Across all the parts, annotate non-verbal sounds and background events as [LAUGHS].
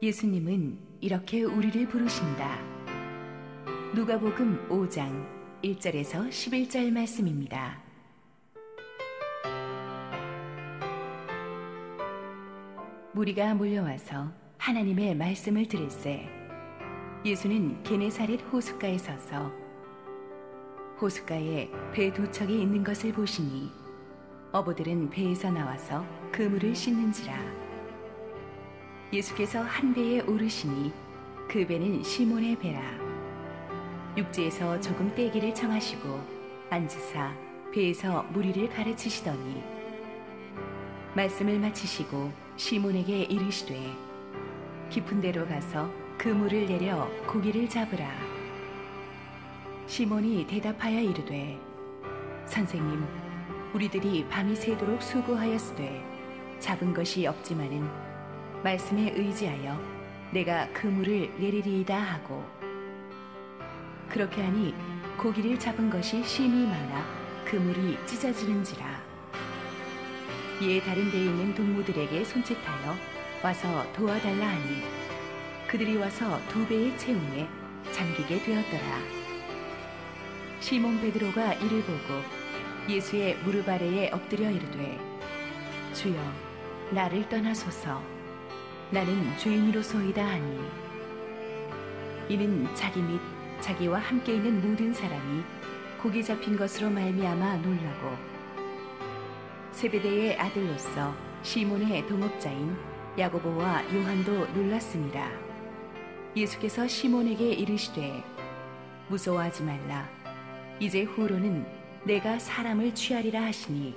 예수님은 이렇게 우리를 부르신다. 누가복음 5장 1절에서 11절 말씀입니다. 무리가 몰려와서 하나님의 말씀을 들을세 예수는 게네사렛 호숫가에 서서 호숫가에 배 두 척이 있는 것을 보시니 어부들은 배에서 나와서 그물을 씻는지라 예수께서 한 배에 오르시니 그 배는 시몬의 배라. 육지에서 조금 떼기를 청하시고 앉으사 배에서 무리를 가르치시더니 말씀을 마치시고 시몬에게 이르시되 깊은 데로 가서 그 물을 내려 고기를 잡으라. 시몬이 대답하여 이르되 선생님 우리들이 밤이 새도록 수고하였으되 잡은 것이 없지만은 말씀에 의지하여 내가 그물을 내리리이다 하고. 그렇게 하니 고기를 잡은 것이 심히 많아 그물이 찢어지는지라. 이에 다른 데에 있는 동무들에게 손짓하여 와서 도와달라 하니 그들이 와서 두 배의 채움에 잠기게 되었더라. 시몬 베드로가 이를 보고 예수의 무릎 아래에 엎드려 이르되 주여 나를 떠나소서 나는 죄인으로소이다 하니 이는 자기 및 자기와 함께 있는 모든 사람이 고기 잡힌 것으로 말미암아 놀라고 세베대의 아들로서 시몬의 동업자인 야고보와 요한도 놀랐습니다. 예수께서 시몬에게 이르시되 무서워하지 말라 이제 후로는 내가 사람을 취하리라 하시니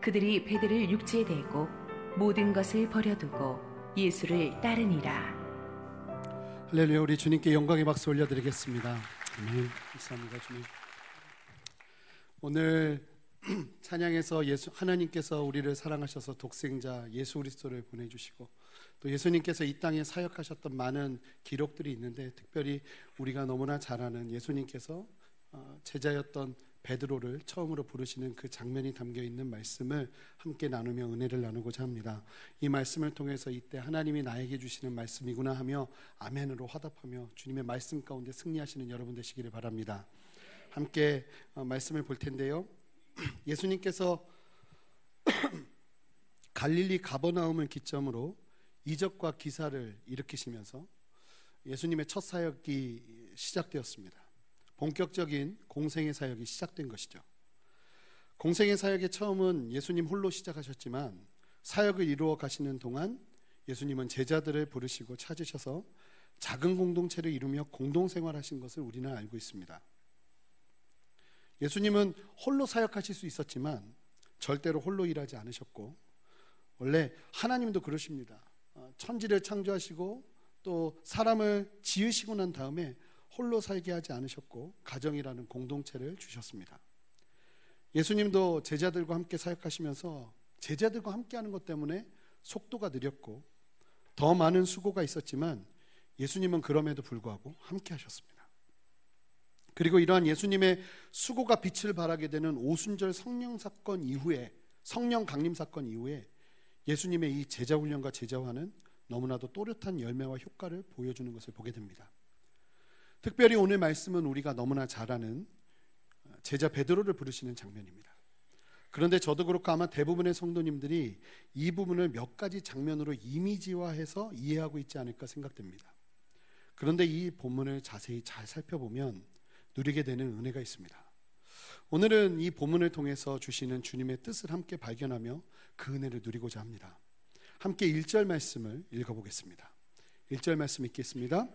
그들이 배들을 육지에 대고 모든 것을 버려두고 예수를 따르니라. 할렐루야 우리 주님께 영광의 박수 올려드리겠습니다. 아멘. 감사합니다 주님. 오늘 [CLEARS THROAT] 찬양에서 예수 하나님께서 우리를 사랑하셔서 독생자 예수 그리스도를 보내주시고 또 예수님께서 이 땅에 사역하셨던 많은 기록들이 있는데 특별히 우리가 너무나 잘 아는 예수님께서 어, 제자였던 베드로를 처음으로 부르시는 그 장면이 담겨 있는 말씀을 함께 나누며 은혜를 나누고자 합니다. 이 말씀을 통해서 이때 하나님이 나에게 주시는 말씀이구나 하며 아멘으로 화답하며 주님의 말씀 가운데 승리하시는 여러분 되시기를 바랍니다. 함께 어, 말씀을 볼 텐데요. [CLEARS THROAT] 예수님께서 [CLEARS THROAT] 갈릴리 가버나움을 기점으로 이적과 기사를 일으키시면서 예수님의 첫 사역이 시작되었습니다. 본격적인 공생의 사역이 시작된 것이죠. 공생의 사역의 처음은 예수님 홀로 시작하셨지만 사역을 이루어 가시는 동안 예수님은 제자들을 부르시고 찾으셔서 작은 공동체를 이루며 공동생활하신 것을 우리는 알고 있습니다. 예수님은 홀로 사역하실 수 있었지만 절대로 홀로 일하지 않으셨고 원래 하나님도 그러십니다. 어, 천지를 창조하시고 또 사람을 지으시고 난 다음에 홀로 살게 하지 않으셨고 가정이라는 공동체를 주셨습니다. 예수님도 제자들과 함께 사역하시면서 제자들과 함께 하는 것 때문에 속도가 느렸고 더 많은 수고가 있었지만 예수님은 그럼에도 불구하고 함께 하셨습니다. 그리고 이러한 예수님의 수고가 빛을 발하게 되는 오순절 성령 사건 이후에 성령 강림 사건 이후에 예수님의 이 제자 훈련과 제자화는 너무나도 또렷한 열매와 효과를 보여주는 것을 보게 됩니다. 특별히 오늘 말씀은 우리가 너무나 잘 아는 제자 베드로를 부르시는 장면입니다. 그런데 저도 그렇고 아마 대부분의 성도님들이 이 부분을 몇 가지 장면으로 이미지화해서 이해하고 있지 않을까 생각됩니다. 그런데 이 본문을 자세히 잘 살펴보면 누리게 되는 은혜가 있습니다. 오늘은 이 본문을 통해서 주시는 주님의 뜻을 함께 발견하며 그 은혜를 누리고자 합니다. 함께 1절 말씀을 읽어보겠습니다. 1절 말씀 읽겠습니다.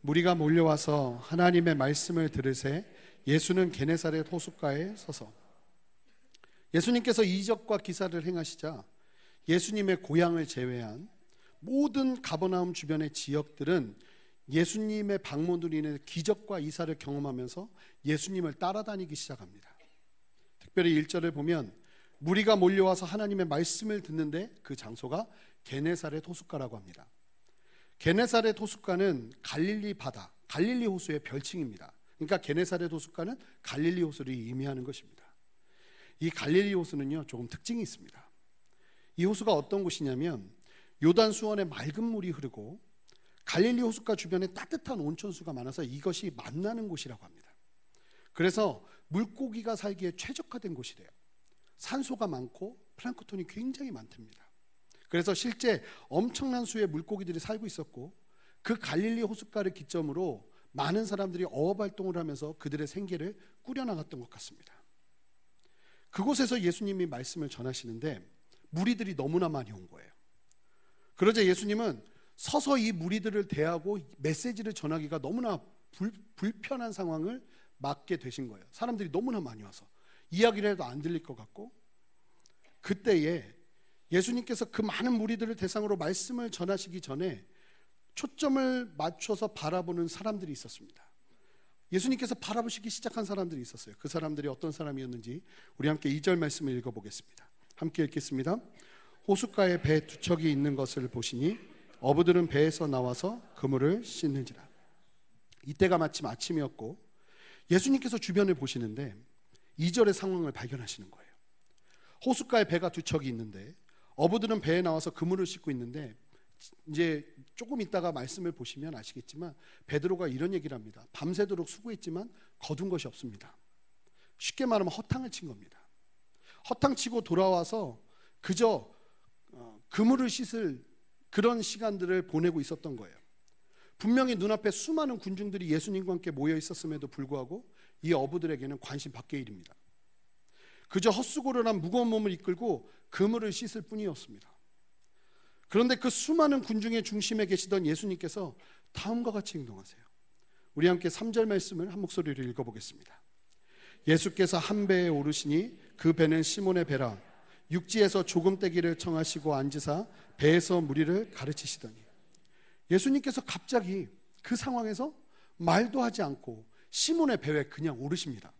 무리가 몰려와서 하나님의 말씀을 들으세 예수는 게네사렛 호숫가에 서서 예수님께서 이적과 기사를 행하시자 예수님의 고향을 제외한 모든 가버나움 주변의 지역들은 예수님의 방문으로 인해 기적과 이사를 경험하면서 예수님을 따라다니기 시작합니다. 특별히 1절을 보면 무리가 몰려와서 하나님의 말씀을 듣는데 그 장소가 게네사렛 호숫가라고 합니다. 게네사렛 호숫가는 갈릴리 바다, 갈릴리 호수의 별칭입니다. 그러니까 게네사렛 호숫가는 갈릴리 호수를 의미하는 것입니다. 이 갈릴리 호수는요, 조금 특징이 있습니다. 이 호수가 어떤 곳이냐면 요단 수원에 맑은 물이 흐르고 갈릴리 호숫가 주변에 따뜻한 온천수가 많아서 이것이 만나는 곳이라고 합니다. 그래서 물고기가 살기에 최적화된 곳이래요. 산소가 많고 플랑크톤이 굉장히 많답니다. 그래서 실제 엄청난 수의 물고기들이 살고 있었고 그 갈릴리 호숫가를 기점으로 많은 사람들이 어업 활동을 하면서 그들의 생계를 꾸려나갔던 것 같습니다. 그곳에서 예수님이 말씀을 전하시는데 무리들이 너무나 많이 온 거예요. 그러자 예수님은 서서 이 무리들을 대하고 메시지를 전하기가 너무나 불, 불편한 상황을 맞게 되신 거예요. 사람들이 너무나 많이 와서 이야기를 해도 안 들릴 것 같고 그때에 예수님께서 그 많은 무리들을 대상으로 말씀을 전하시기 전에 초점을 맞춰서 바라보는 사람들이 있었습니다. 예수님께서 바라보시기 시작한 사람들이 있었어요. 그 사람들이 어떤 사람이었는지 우리 함께 2절 말씀을 읽어보겠습니다. 함께 읽겠습니다. 호숫가에 배 두 척이 있는 것을 보시니 어부들은 배에서 나와서 그물을 씻는지라. 이때가 마침 아침이었고 예수님께서 주변을 보시는데 2절의 상황을 발견하시는 거예요. 호숫가에 배가 두 척이 있는데 어부들은 배에 나와서 그물을 씻고 있는데 이제 조금 있다가 말씀을 보시면 아시겠지만 베드로가 이런 얘기를 합니다. 밤새도록 수고했지만 거둔 것이 없습니다. 쉽게 말하면 허탕을 친 겁니다. 허탕 치고 돌아와서 그저 어, 그물을 씻을 그런 시간들을 보내고 있었던 거예요. 분명히 눈앞에 수많은 군중들이 예수님과 함께 모여 있었음에도 불구하고 이 어부들에게는 관심 밖의 일입니다. 그저 헛수고를 무거운 몸을 이끌고 그물을 씻을 뿐이었습니다. 그런데 그 수많은 군중의 중심에 계시던 예수님께서 다음과 같이 행동하세요. 우리 함께 3절 말씀을 한 목소리로 읽어보겠습니다. 예수께서 한 배에 오르시니 그 배는 시몬의 배라 육지에서 조금 떼기를 청하시고 앉으사 배에서 무리를 가르치시더니 예수님께서 갑자기 그 상황에서 말도 하지 않고 시몬의 배에 그냥 오르십니다.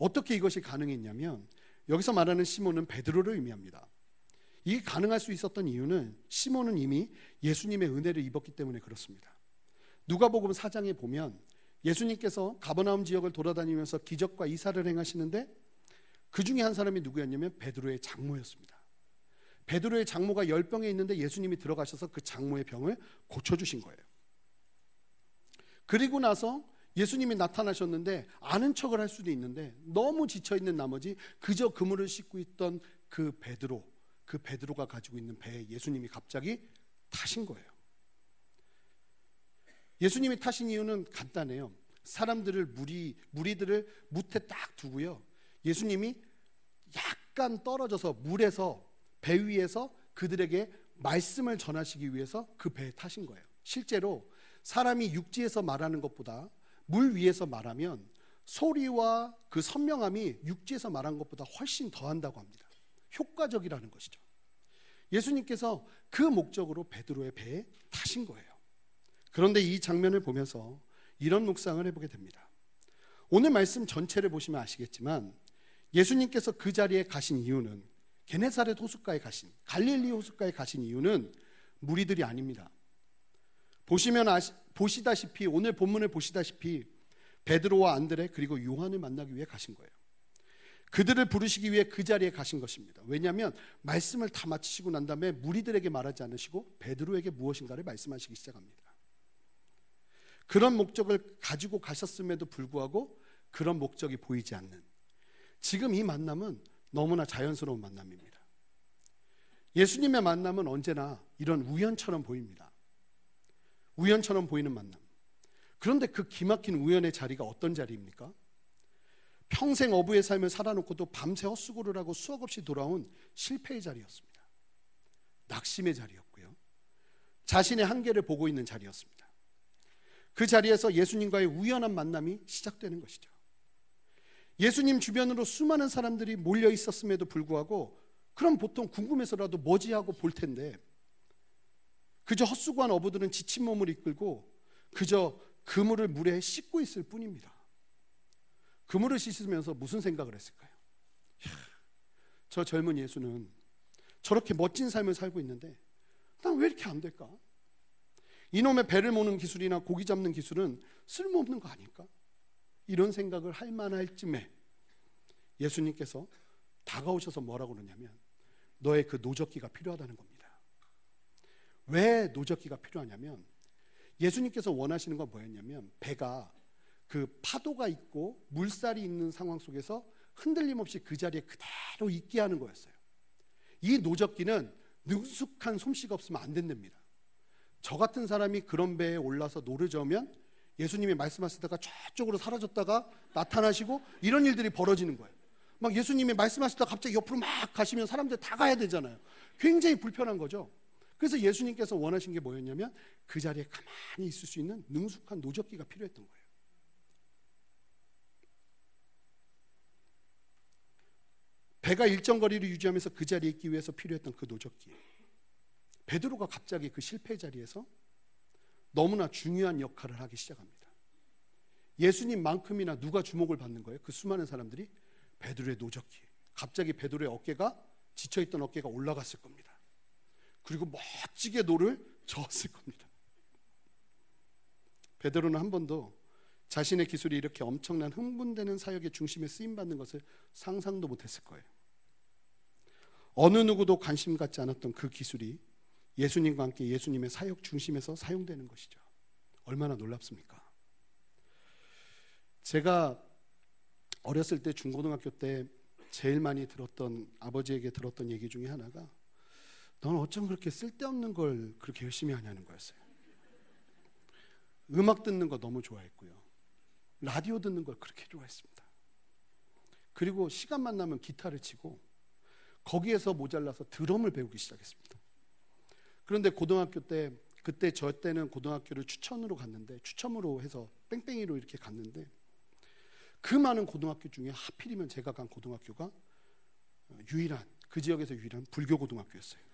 어떻게 이것이 가능했냐면 여기서 말하는 시몬은 베드로를 의미합니다. 이게 가능할 수 있었던 이유는 시몬은 이미 예수님의 은혜를 입었기 때문에 그렇습니다. 누가복음 4장에 보면 예수님께서 가버나움 지역을 돌아다니면서 기적과 이사를 행하시는데 그 중에 한 사람이 누구였냐면 베드로의 장모였습니다. 베드로의 장모가 열병에 있는데 예수님이 들어가셔서 그 장모의 병을 고쳐주신 거예요. 그리고 나서 예수님이 나타나셨는데 아는 척을 할 수도 있는데 너무 지쳐 있는 나머지 그저 그물을 씻고 있던 그 베드로 그 베드로가 가지고 있는 배에 예수님이 갑자기 타신 거예요. 예수님이 타신 이유는 간단해요. 사람들을 무리 무리들을 무태 딱 두고요. 예수님이 약간 떨어져서 물에서 배 위에서 그들에게 말씀을 전하시기 위해서 그 배에 타신 거예요. 실제로 사람이 육지에서 말하는 것보다 물 위에서 말하면 소리와 그 선명함이 육지에서 말한 것보다 훨씬 더한다고 합니다. 효과적이라는 것이죠. 예수님께서 그 목적으로 베드로의 배에 타신 거예요. 그런데 이 장면을 보면서 이런 묵상을 해보게 됩니다. 오늘 말씀 전체를 보시면 아시겠지만 예수님께서 그 자리에 가신 이유는 게네사렛 호숫가에 가신 갈릴리 호숫가에 가신 이유는 무리들이 아닙니다. 보시면 아시, 보시다시피 오늘 본문을 보시다시피 베드로와 안드레 그리고 요한을 만나기 위해 가신 거예요. 그들을 부르시기 위해 그 자리에 가신 것입니다. 왜냐하면 말씀을 다 마치시고 난 다음에 무리들에게 말하지 않으시고 베드로에게 무엇인가를 말씀하시기 시작합니다. 그런 목적을 가지고 가셨음에도 불구하고 그런 목적이 보이지 않는 지금 이 만남은 너무나 자연스러운 만남입니다. 예수님의 만남은 언제나 이런 우연처럼 보입니다. 우연처럼 보이는 만남. 그런데 그 기막힌 우연의 자리가 어떤 자리입니까? 평생 어부의 삶을 살아놓고도 밤새 헛수고를 하고 수억 없이 돌아온 실패의 자리였습니다. 낙심의 자리였고요. 자신의 한계를 보고 있는 자리였습니다. 그 자리에서 예수님과의 우연한 만남이 시작되는 것이죠. 예수님 주변으로 수많은 사람들이 몰려 있었음에도 불구하고 그럼 보통 궁금해서라도 뭐지 하고 볼 텐데 그저 헛수고한 어부들은 지친 몸을 이끌고 그저 그물을 물에 씻고 있을 뿐입니다. 그물을 씻으면서 무슨 생각을 했을까요? 이야, 저 젊은 예수는 저렇게 멋진 삶을 살고 있는데 난 왜 이렇게 안 될까? 이놈의 배를 모는 기술이나 고기 잡는 기술은 쓸모없는 거 아닐까? 이런 생각을 할 만할 쯤에 예수님께서 다가오셔서 뭐라고 그러냐면 너의 그 노적기가 필요하다는 겁니다. 왜 노적기가 필요하냐면 예수님께서 원하시는 건 뭐였냐면 배가 그 파도가 있고 물살이 있는 상황 속에서 흔들림 없이 그 자리에 그대로 있게 하는 거였어요. 이 노 젓기는 능숙한 솜씨가 없으면 안 된답니다. 저 같은 사람이 그런 배에 올라서 노를 저으면 예수님이 말씀하시다가 저쪽으로 사라졌다가 나타나시고 이런 일들이 벌어지는 거예요. 막 예수님이 말씀하시다가 갑자기 옆으로 막 가시면 사람들 다 가야 되잖아요. 굉장히 불편한 거죠. 그래서 예수님께서 원하신 게 뭐였냐면 그 자리에 가만히 있을 수 있는 능숙한 노 젓기가 필요했던 거예요. 배가 일정 거리를 유지하면서 그 자리에 있기 위해서 필요했던 그 노 젓기. 베드로가 갑자기 그 실패 자리에서 너무나 중요한 역할을 하기 시작합니다. 예수님만큼이나 누가 주목을 받는 거예요? 그 수많은 사람들이 베드로의 노 젓기. 갑자기 베드로의 어깨가 지쳐 있던 어깨가 올라갔을 겁니다. 그리고 멋지게 노를 저었을 겁니다. 베드로는 한 번도 자신의 기술이 이렇게 엄청난 흥분되는 사역의 중심에 쓰임 받는 것을 상상도 못했을 거예요. 어느 누구도 관심 갖지 않았던 그 기술이 예수님과 함께 예수님의 사역 중심에서 사용되는 것이죠. 얼마나 놀랍습니까? 제가 어렸을 때 중고등학교 때 제일 많이 들었던 아버지에게 들었던 얘기 중에 하나가 넌 어쩜 그렇게 쓸데없는 걸 그렇게 열심히 하냐는 거였어요. 음악 듣는 거 너무 좋아했고요. 라디오 듣는 걸 그렇게 좋아했습니다. 그리고 시간만 나면 기타를 치고 거기에서 모자라서 드럼을 배우기 시작했습니다. 그런데 고등학교 때 그때 저 때는 고등학교를 추천으로 갔는데 추첨으로 해서 뺑뺑이로 이렇게 갔는데 그 많은 고등학교 중에 하필이면 제가 간 고등학교가 유일한 그 지역에서 유일한 불교 고등학교였어요.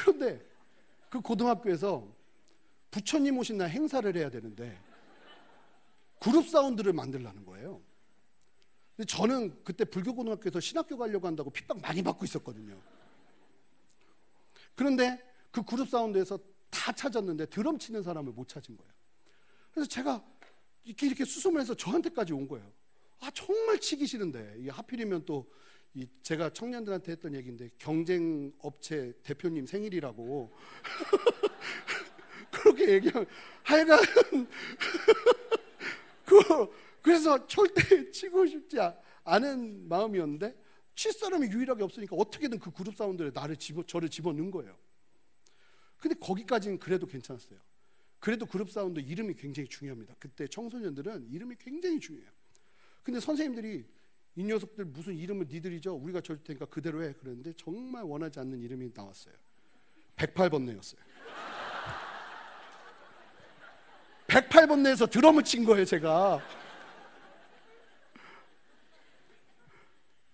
그런데 그 고등학교에서 부처님 오신 날 행사를 해야 되는데 그룹 사운드를 만들라는 거예요. 근데 저는 그때 불교 고등학교에서 신학교 가려고 한다고 핍박 많이 받고 있었거든요. 그런데 그 그룹 사운드에서 다 찾았는데 드럼 치는 사람을 못 찾은 거예요. 그래서 제가 이렇게 이렇게 수소문해서 저한테까지 온 거예요. 아 정말 치기 싫은데 하필이면 또 제가 청년들한테 했던 얘기인데 경쟁 업체 대표님 생일이라고 [LAUGHS] 그렇게 얘기하면 하여간 [LAUGHS] 그 그래서 절대 치고 싶지 않은 마음이었는데 칠 사람이 유일하게 없으니까 어떻게든 그 그룹 사운드에 나를 집어 저를 집어 넣은 거예요. 근데 거기까지는 그래도 괜찮았어요. 그래도 그룹 사운드 이름이 굉장히 중요합니다. 그때 청소년들은 이름이 굉장히 중요해요. 근데 선생님들이 이 녀석들 무슨 이름을 니들이 죠? 우리가 줄 테니까 그대로 해. 그랬는데 정말 원하지 않는 이름이 나왔어요. 108번뇌였어요. 108번뇌에서 드럼을 친 거예요, 제가.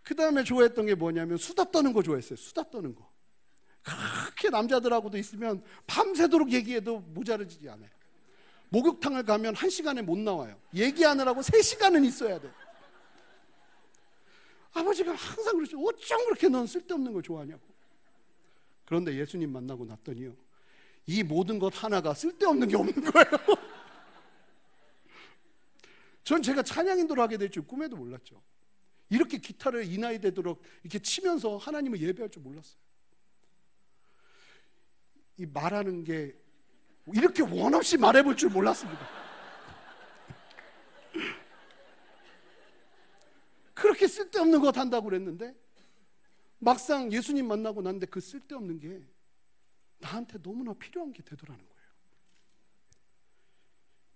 그 다음에 좋아했던 게 뭐냐면 수다 떠는 거 좋아했어요. 수다 떠는 거. 그렇게 남자들하고도 있으면 밤새도록 얘기해도 모자르지 않아요. 목욕탕을 가면 한 시간에 못 나와요. 얘기하느라고 세 시간은 있어야 돼. 아버지가 항상 그러죠. 어쩜 그렇게 넌 쓸데없는 걸 좋아하냐고. 그런데 예수님 만나고 났더니요. 이 모든 것 하나가 쓸데없는 게 없는 거예요. [LAUGHS] 전 제가 찬양인도를 하게 될 줄 꿈에도 몰랐죠. 이렇게 기타를 이 나이 되도록 이렇게 치면서 하나님을 예배할 줄 몰랐어요. 이 말하는 게 이렇게 원 없이 말해볼 줄 몰랐습니다. 그렇게 쓸데없는 것 한다고 그랬는데 막상 예수님 만나고 났는데 그 쓸데없는 게 나한테 너무나 필요한 게 되더라는 거예요.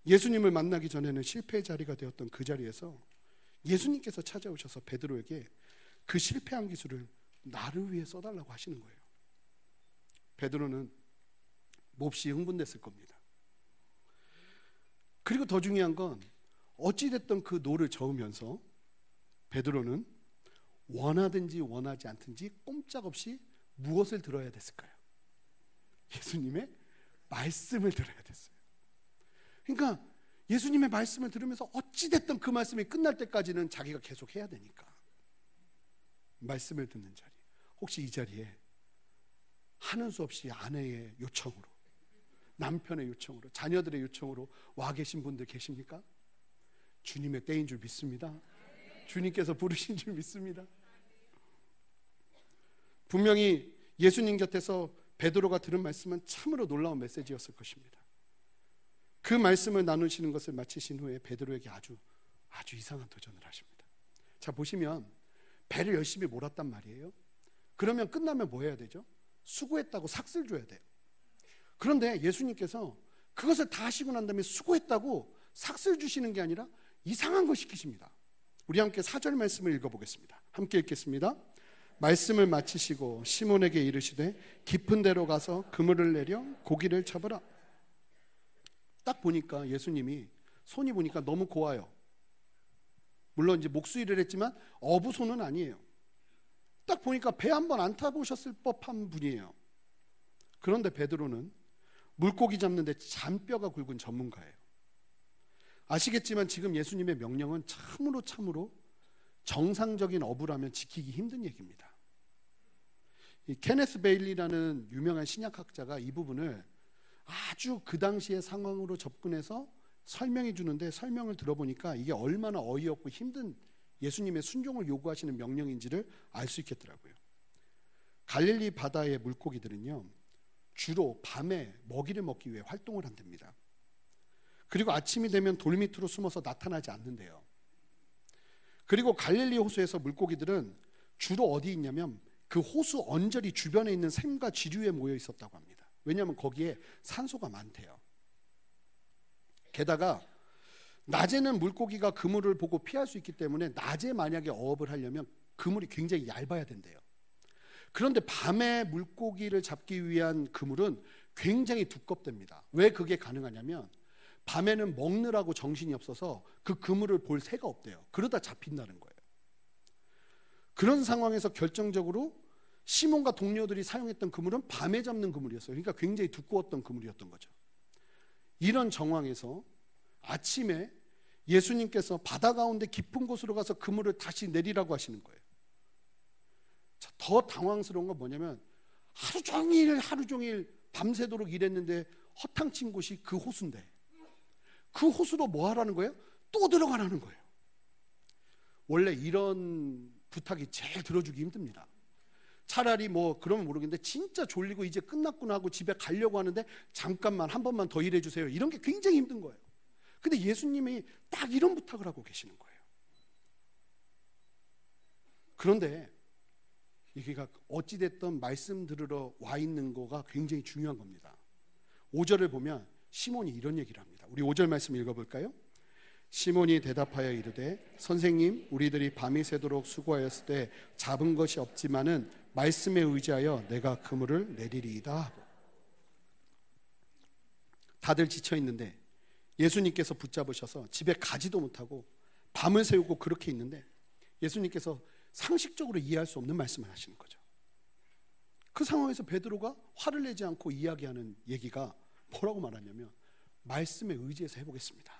예수님을 만나기 전에는 실패의 자리가 되었던 그 자리에서 예수님께서 찾아오셔서 베드로에게 그 실패한 기술을 나를 위해 써달라고 하시는 거예요. 베드로는 몹시 흥분됐을 겁니다. 그리고 더 중요한 건 어찌됐든 그 노를 저으면서 베드로는 원하든지 원하지 않든지 꼼짝없이 무엇을 들어야 됐을까요? 예수님의 말씀을 들어야 됐어요. 그러니까 예수님의 말씀을 들으면서 어찌됐든 그 말씀이 끝날 때까지는 자기가 계속 해야 되니까. 말씀을 듣는 자리. 혹시 이 자리에 하는 수 없이 아내의 요청으로, 남편의 요청으로, 자녀들의 요청으로 와 계신 분들 계십니까? 주님의 때인 줄 믿습니다. 주님께서 부르신 줄 믿습니다. 분명히 예수님 곁에서 베드로가 들은 말씀은 참으로 놀라운 메시지였을 것입니다. 그 말씀을 나누시는 것을 마치신 후에 베드로에게 아주 아주 이상한 도전을 하십니다. 자 보시면 배를 열심히 몰았단 말이에요. 그러면 끝나면 뭐 해야 되죠? 수고했다고 삭슬 줘야 돼요. 그런데 예수님께서 그것을 다 하시고 난 다음에 수고했다고 삭슬 주시는 게 아니라 이상한 걸 시키십니다. 우리 함께 사절 말씀을 읽어보겠습니다. 함께 읽겠습니다. 말씀을 마치시고 시몬에게 이르시되 깊은 데로 가서 그물을 내려 고기를 잡으라. 딱 보니까 예수님이 손이 보니까 너무 고와요. 물론 이제 목수일을 했지만 어부손은 아니에요. 딱 보니까 배 한 번 안 타보셨을 법한 분이에요. 그런데 베드로는 물고기 잡는데 잔뼈가 굵은 전문가예요. 아시겠지만 지금 예수님의 명령은 참으로 참으로 정상적인 어부라면 지키기 힘든 얘기입니다. 이 케네스 베일리라는 유명한 신약학자가 이 부분을 아주 그 당시의 상황으로 접근해서 설명해 주는데 설명을 들어보니까 이게 얼마나 어이없고 힘든 예수님의 순종을 요구하시는 명령인지를 알 수 있겠더라고요. 갈릴리 바다의 물고기들은요, 주로 밤에 먹이를 먹기 위해 활동을 한답니다. 그리고 아침이 되면 돌 밑으로 숨어서 나타나지 않는데요. 그리고 갈릴리 호수에서 물고기들은 주로 어디 있냐면 그 호수 언저리 주변에 있는 샘과 지류에 모여 있었다고 합니다. 왜냐하면 거기에 산소가 많대요. 게다가 낮에는 물고기가 그물을 보고 피할 수 있기 때문에 낮에 만약에 어업을 하려면 그물이 굉장히 얇아야 된대요. 그런데 밤에 물고기를 잡기 위한 그물은 굉장히 두껍답니다. 왜 그게 가능하냐면 밤에는 먹느라고 정신이 없어서 그 그물을 볼 새가 없대요. 그러다 잡힌다는 거예요. 그런 상황에서 결정적으로 시몬과 동료들이 사용했던 그물은 밤에 잡는 그물이었어요. 그러니까 굉장히 두꺼웠던 그물이었던 거죠. 이런 정황에서 아침에 예수님께서 바다 가운데 깊은 곳으로 가서 그물을 다시 내리라고 하시는 거예요. 자, 더 당황스러운 건 뭐냐면 하루 종일 하루 종일 밤새도록 일했는데 허탕친 곳이 그 호수인데 그 호수로 뭐 하라는 거예요? 또 들어가라는 거예요. 원래 이런 부탁이 제일 들어주기 힘듭니다. 차라리 뭐 그러면 모르겠는데 진짜 졸리고 이제 끝났구나 하고 집에 가려고 하는데 잠깐만 한 번만 더 일해 주세요. 이런 게 굉장히 힘든 거예요. 근데 예수님이 딱 이런 부탁을 하고 계시는 거예요. 그런데 이게 어찌됐든 말씀 들으러 와 있는 거가 굉장히 중요한 겁니다. 5절을 보면 시몬이 이런 얘기를 합니다. 우리 5절 말씀 읽어볼까요? 시몬이 대답하여 이르되 선생님 우리들이 밤이 새도록 수고하였을 때 잡은 것이 없지만은 말씀에 의지하여 내가 그물을 내리리이다 하고 다들 지쳐 있는데 예수님께서 붙잡으셔서 집에 가지도 못하고 밤을 새우고 그렇게 있는데 예수님께서 상식적으로 이해할 수 없는 말씀을 하시는 거죠. 그 상황에서 베드로가 화를 내지 않고 이야기하는 얘기가 뭐라고 말하냐면 말씀에 의지해서 해보겠습니다.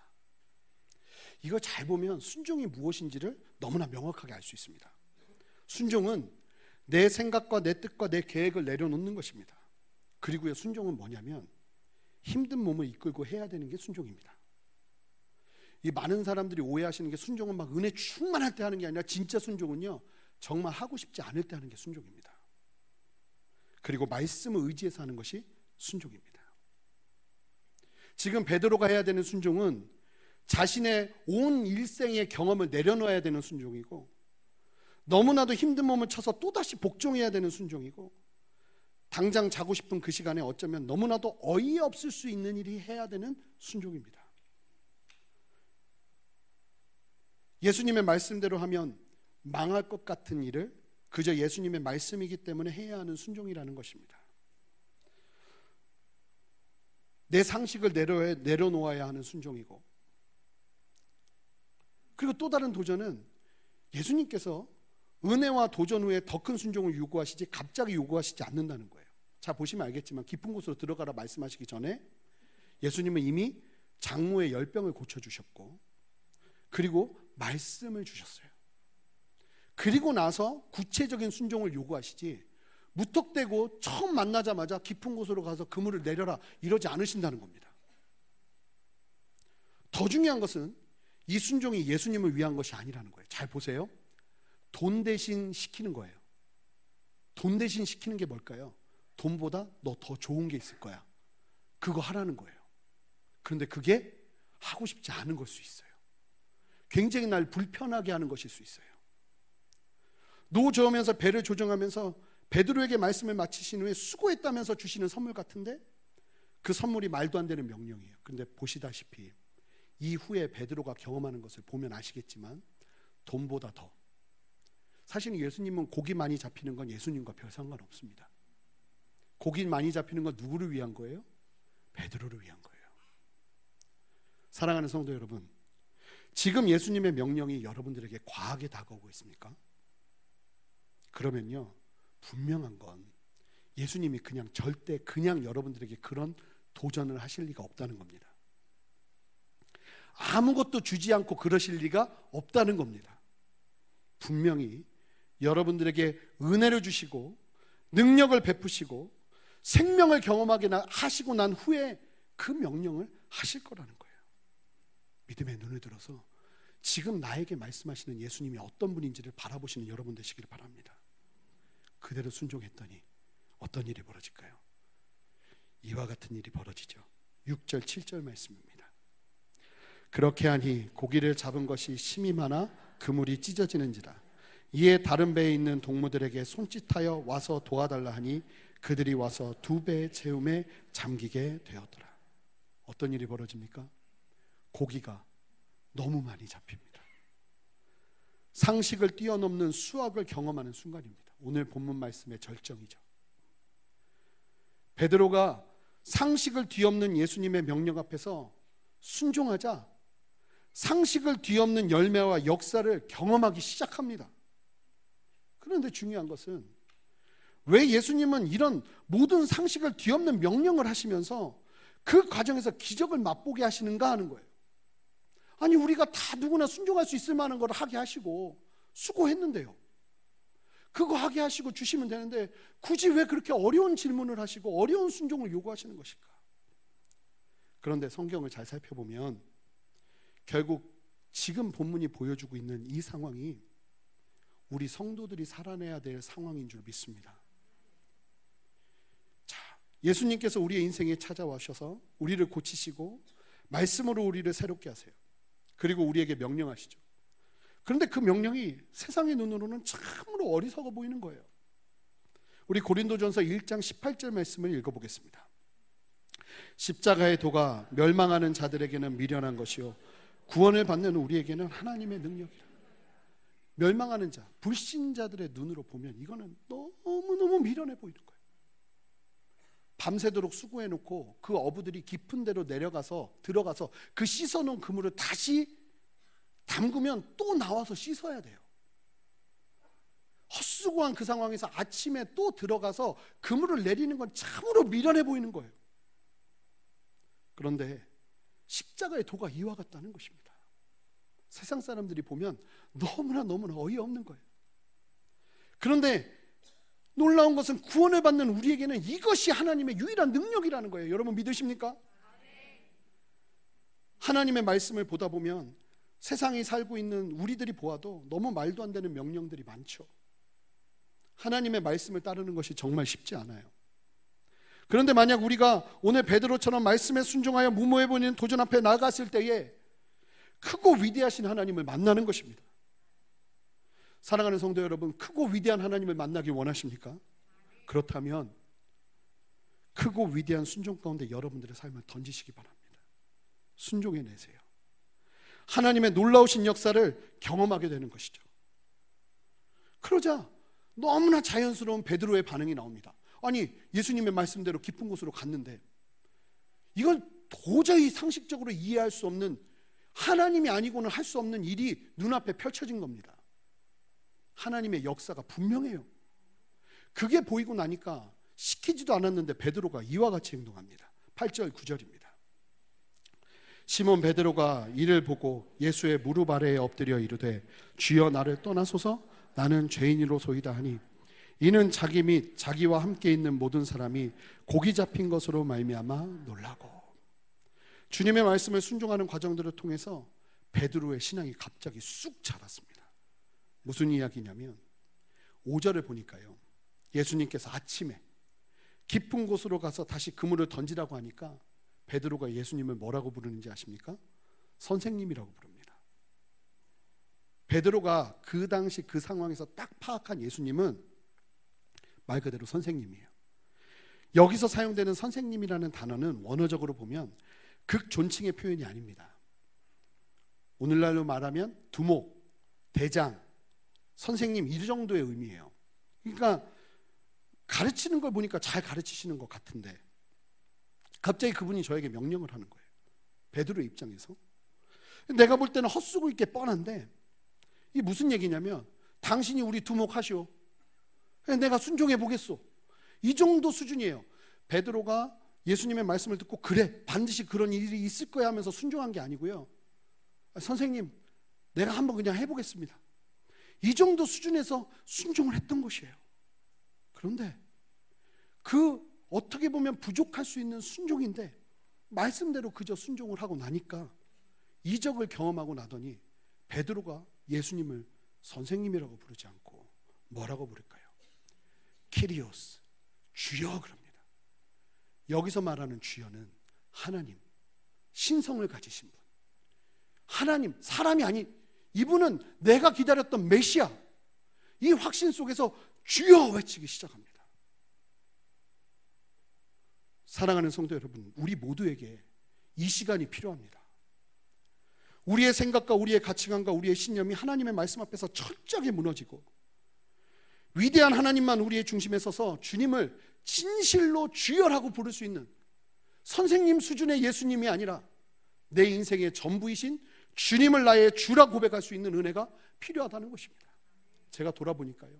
이거 잘 보면 순종이 무엇인지를 너무나 명확하게 알 수 있습니다. 순종은 내 생각과 내 뜻과 내 계획을 내려놓는 것입니다. 그리고요, 순종은 뭐냐면 힘든 몸을 이끌고 해야 되는 게 순종입니다. 이 많은 사람들이 오해하시는 게 순종은 막 은혜 충만할 때 하는 게 아니라 진짜 순종은요, 정말 하고 싶지 않을 때 하는 게 순종입니다. 그리고 말씀을 의지해서 하는 것이 순종입니다. 지금 베드로가 해야 되는 순종은 자신의 온 일생의 경험을 내려놓아야 되는 순종이고 너무나도 힘든 몸을 쳐서 또다시 복종해야 되는 순종이고 당장 자고 싶은 그 시간에 어쩌면 너무나도 어이없을 수 있는 일이 해야 되는 순종입니다. 예수님의 말씀대로 하면 망할 것 같은 일을 그저 예수님의 말씀이기 때문에 해야 하는 순종이라는 것입니다. 내 상식을 내려, 내려놓아야 하는 순종이고 그리고 또 다른 도전은 예수님께서 은혜와 도전 후에 더 큰 순종을 요구하시지 갑자기 요구하시지 않는다는 거예요. 자 보시면 알겠지만 깊은 곳으로 들어가라 말씀하시기 전에 예수님은 이미 장모의 열병을 고쳐 주셨고 그리고 말씀을 주셨어요. 그리고 나서 구체적인 순종을 요구하시지 무턱대고 처음 만나자마자 깊은 곳으로 가서 그물을 내려라 이러지 않으신다는 겁니다. 더 중요한 것은 이 순종이 예수님을 위한 것이 아니라는 거예요. 잘 보세요. 돈 대신 시키는 거예요. 돈 대신 시키는 게 뭘까요? 돈보다 너 더 좋은 게 있을 거야. 그거 하라는 거예요. 그런데 그게 하고 싶지 않은 걸 수 있어요. 굉장히 날 불편하게 하는 것일 수 있어요. 노 저으면서 배를 조정하면서 베드로에게 말씀을 마치신 후에 수고했다면서 주시는 선물 같은데 그 선물이 말도 안 되는 명령이에요. 그런데 보시다시피 이후에 베드로가 경험하는 것을 보면 아시겠지만 돈보다 더 사실은 예수님은 고기 많이 잡히는 건 예수님과 별 상관없습니다. 고기 많이 잡히는 건 누구를 위한 거예요? 베드로를 위한 거예요. 사랑하는 성도 여러분, 지금 예수님의 명령이 여러분들에게 과하게 다가오고 있습니까? 그러면요, 분명한 건 예수님이 그냥 절대 그냥 여러분들에게 그런 도전을 하실 리가 없다는 겁니다. 아무것도 주지 않고 그러실 리가 없다는 겁니다. 분명히 여러분들에게 은혜를 주시고 능력을 베푸시고 생명을 경험하게 하시고 난 후에 그 명령을 하실 거라는 거예요. 믿음의 눈을 들어서 지금 나에게 말씀하시는 예수님이 어떤 분인지를 바라보시는 여러분 되시기를 바랍니다. 그대로 순종했더니 어떤 일이 벌어질까요? 이와 같은 일이 벌어지죠. 6절, 7절 말씀입니다. 그렇게 하니 고기를 잡은 것이 심이 많아 그물이 찢어지는지라. 이에 다른 배에 있는 동무들에게 손짓하여 와서 도와달라 하니 그들이 와서 두 배의 채움에 잠기게 되었더라. 어떤 일이 벌어집니까? 고기가 너무 많이 잡힙니다. 상식을 뛰어넘는 수학을 경험하는 순간입니다. 오늘 본문 말씀의 절정이죠. 베드로가 상식을 뒤엎는 예수님의 명령 앞에서 순종하자 상식을 뒤엎는 열매와 역사를 경험하기 시작합니다. 그런데 중요한 것은 왜 예수님은 이런 모든 상식을 뒤엎는 명령을 하시면서 그 과정에서 기적을 맛보게 하시는가 하는 거예요. 아니 우리가 다 누구나 순종할 수 있을 만한 걸 하게 하시고 수고했는데요. 그거 하게 하시고 주시면 되는데 굳이 왜 그렇게 어려운 질문을 하시고 어려운 순종을 요구하시는 것일까? 그런데 성경을 잘 살펴보면 결국 지금 본문이 보여주고 있는 이 상황이 우리 성도들이 살아내야 될 상황인 줄 믿습니다. 자, 예수님께서 우리의 인생에 찾아와셔서 우리를 고치시고 말씀으로 우리를 새롭게 하세요. 그리고 우리에게 명령하시죠. 그런데 그 명령이 세상의 눈으로는 참으로 어리석어 보이는 거예요. 우리 고린도전서 1장 18절 말씀을 읽어보겠습니다. 십자가의 도가 멸망하는 자들에게는 미련한 것이요 구원을 받는 우리에게는 하나님의 능력이라. 멸망하는 자, 불신자들의 눈으로 보면 이거는 너무너무 미련해 보이는 거예요. 밤새도록 수고해 놓고 그 어부들이 깊은 데로 내려가서 들어가서 그 씻어 놓은 그물을 다시 담그면 또 나와서 씻어야 돼요. 헛수고한 그 상황에서 아침에 또 들어가서 그물을 내리는 건 참으로 미련해 보이는 거예요. 그런데 십자가의 도가 이와 같다는 것입니다. 세상 사람들이 보면 너무나 너무나 어이없는 거예요. 그런데 놀라운 것은 구원을 받는 우리에게는 이것이 하나님의 유일한 능력이라는 거예요. 여러분 믿으십니까? 하나님의 말씀을 보다 보면 세상에 살고 있는 우리들이 보아도 너무 말도 안 되는 명령들이 많죠. 하나님의 말씀을 따르는 것이 정말 쉽지 않아요. 그런데 만약 우리가 오늘 베드로처럼 말씀에 순종하여 무모해 보이는 도전 앞에 나갔을 때에 크고 위대하신 하나님을 만나는 것입니다. 사랑하는 성도 여러분, 크고 위대한 하나님을 만나기 원하십니까? 그렇다면 크고 위대한 순종 가운데 여러분들의 삶을 던지시기 바랍니다. 순종해 내세요. 하나님의 놀라우신 역사를 경험하게 되는 것이죠. 그러자 너무나 자연스러운 베드로의 반응이 나옵니다. 아니, 예수님의 말씀대로 깊은 곳으로 갔는데 이건 도저히 상식적으로 이해할 수 없는 하나님이 아니고는 할 수 없는 일이 눈앞에 펼쳐진 겁니다. 하나님의 역사가 분명해요. 그게 보이고 나니까 시키지도 않았는데 베드로가 이와 같이 행동합니다. 8절 9절입니다. 시몬 베드로가 이를 보고 예수의 무릎 아래에 엎드려 이르되 주여 나를 떠나소서 나는 죄인이로소이다 하니 이는 자기 및 자기와 함께 있는 모든 사람이 고기 잡힌 것으로 말미암아 놀라고 주님의 말씀을 순종하는 과정들을 통해서 베드로의 신앙이 갑자기 쑥 자랐습니다. 무슨 이야기냐면 5절을 보니까요. 예수님께서 아침에 깊은 곳으로 가서 다시 그물을 던지라고 하니까 베드로가 예수님을 뭐라고 부르는지 아십니까? 선생님이라고 부릅니다. 베드로가 그 당시 그 상황에서 딱 파악한 예수님은 말 그대로 선생님이에요. 여기서 사용되는 선생님이라는 단어는 원어적으로 보면 극존칭의 표현이 아닙니다. 오늘날로 말하면 두목, 대장, 선생님 이 정도의 의미예요. 그러니까 가르치는 걸 보니까 잘 가르치시는 것 같은데 갑자기 그분이 저에게 명령을 하는 거예요. 베드로 입장에서 내가 볼 때는 헛수고 있게 뻔한데 이게 무슨 얘기냐면 당신이 우리 두목하시오. 내가 순종해 보겠소. 이 정도 수준이에요. 베드로가 예수님의 말씀을 듣고 그래 반드시 그런 일이 있을 거야 하면서 순종한 게 아니고요. 선생님 내가 한번 그냥 해보겠습니다. 이 정도 수준에서 순종을 했던 것이에요. 그런데 그 어떻게 보면 부족할 수 있는 순종인데 말씀대로 그저 순종을 하고 나니까 이적을 경험하고 나더니 베드로가 예수님을 선생님이라고 부르지 않고 뭐라고 부를까요? 키리오스 주여 그럽니다. 여기서 말하는 주여는 하나님 신성을 가지신 분. 하나님 사람이 아닌 이분은 내가 기다렸던 메시아. 이 확신 속에서 주여 외치기 시작합니다. 사랑하는 성도 여러분, 우리 모두에게 이 시간이 필요합니다. 우리의 생각과 우리의 가치관과 우리의 신념이 하나님의 말씀 앞에서 철저하게 무너지고 위대한 하나님만 우리의 중심에 서서 주님을 진실로 주열하고 부를 수 있는 선생님 수준의 예수님이 아니라 내 인생의 전부이신 주님을 나의 주라 고백할 수 있는 은혜가 필요하다는 것입니다. 제가 돌아보니까요.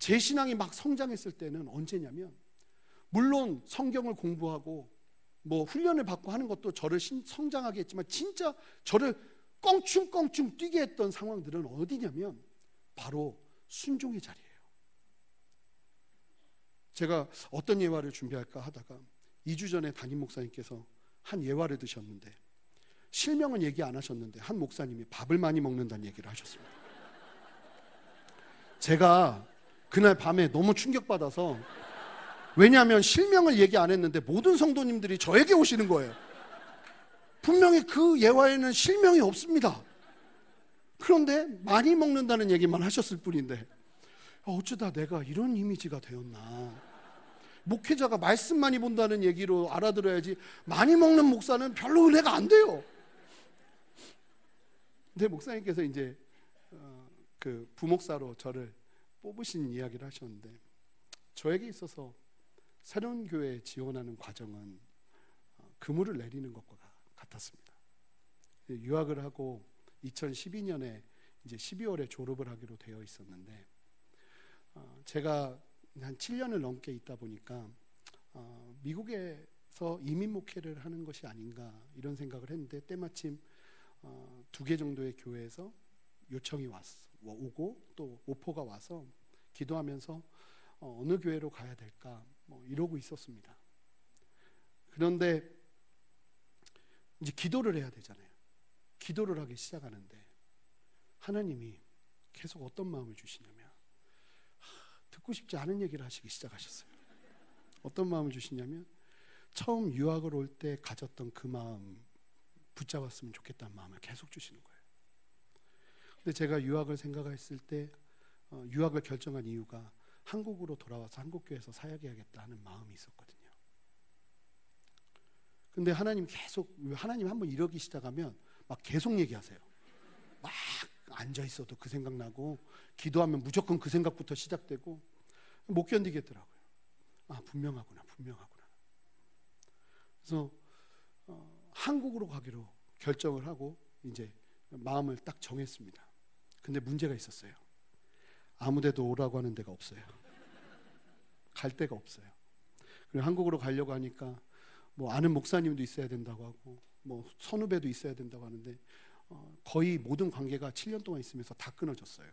제 신앙이 막 성장했을 때는 언제냐면 물론 성경을 공부하고 뭐 훈련을 받고 하는 것도 저를 성장하게 했지만 진짜 저를 껑충껑충 뛰게 했던 상황들은 어디냐면 바로 순종의 자리예요. 제가 어떤 예화를 준비할까 하다가 2주 전에 담임 목사님께서 한 예화를 드셨는데 실명은 얘기 안 하셨는데 한 목사님이 밥을 많이 먹는다는 얘기를 하셨습니다. 제가 그날 밤에 너무 충격받아서 왜냐하면 실명을 얘기 안 했는데 모든 성도님들이 저에게 오시는 거예요. 분명히 그 예화에는 실명이 없습니다. 그런데 많이 먹는다는 얘기만 하셨을 뿐인데 어쩌다 내가 이런 이미지가 되었나. 목회자가 말씀 많이 본다는 얘기로 알아들어야지 많이 먹는 목사는 별로 은혜가 안 돼요. 근데 목사님께서 이제 어, 그 부목사로 저를 뽑으신 이야기를 하셨는데 저에게 있어서 새로운 교회에 지원하는 과정은 어, 그물을 내리는 것과 같았습니다. 유학을 하고 2012년에 이제 12월에 졸업을 하기로 되어 있었는데 어, 제가 한 7년을 넘게 있다 보니까 어, 미국에서 이민 목회를 하는 것이 아닌가 이런 생각을 했는데 때마침 어, 두개 정도의 교회에서 요청이 왔어 오고 또 오포가 와서 기도하면서 어느 교회로 가야 될까 뭐 이러고 있었습니다. 그런데 이제 기도를 해야 되잖아요. 기도를 하기 시작하는데 하나님이 계속 어떤 마음을 주시냐면 듣고 싶지 않은 얘기를 하시기 시작하셨어요. 어떤 마음을 주시냐면 처음 유학을 올 때 가졌던 그 마음 붙잡았으면 좋겠다는 마음을 계속 주시는 거예요. 근데 제가 유학을 생각했을 때 어, 유학을 결정한 이유가 한국으로 돌아와서 한국교회에서 사역해야겠다 하는 마음이 있었거든요. 근데 하나님 계속 하나님 한번 이러기 시작하면 막 계속 얘기하세요. 막 앉아 있어도 그 생각 나고 기도하면 무조건 그 생각부터 시작되고 못 견디겠더라고요. 아 분명하구나, 분명하구나. 그래서 어, 한국으로 가기로 결정을 하고 이제 마음을 딱 정했습니다. 근데 문제가 있었어요. 아무데도 오라고 하는 데가 없어요. 갈 데가 없어요. 그리고 한국으로 가려고 하니까 뭐 아는 목사님도 있어야 된다고 하고 뭐 선후배도 있어야 된다고 하는데 어, 거의 모든 관계가 7년 동안 있으면서 다 끊어졌어요.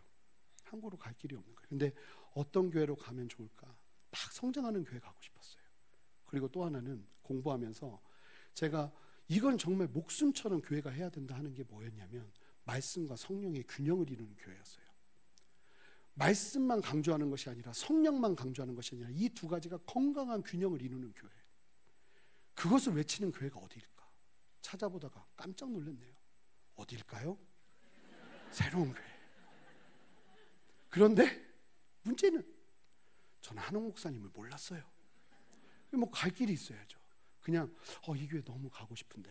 한국으로 갈 길이 없는 거예요. 근데 어떤 교회로 가면 좋을까? 막 성장하는 교회 가고 싶었어요. 그리고 또 하나는 공부하면서 제가 이건 정말 목숨처럼 교회가 해야 된다 하는 게 뭐였냐면 말씀과 성령의 균형을 이루는 교회였어요. 말씀만 강조하는 것이 아니라 성령만 강조하는 것이 아니라 이 두 가지가 건강한 균형을 이루는 교회. 그것을 외치는 교회가 어디일까? 찾아보다가 깜짝 놀랐네요. 어디일까요? 새로운 교회. 그런데 문제는 저는 한옥 목사님을 몰랐어요. 뭐 갈 길이 있어야죠. 그냥 어, 이 교회 너무 가고 싶은데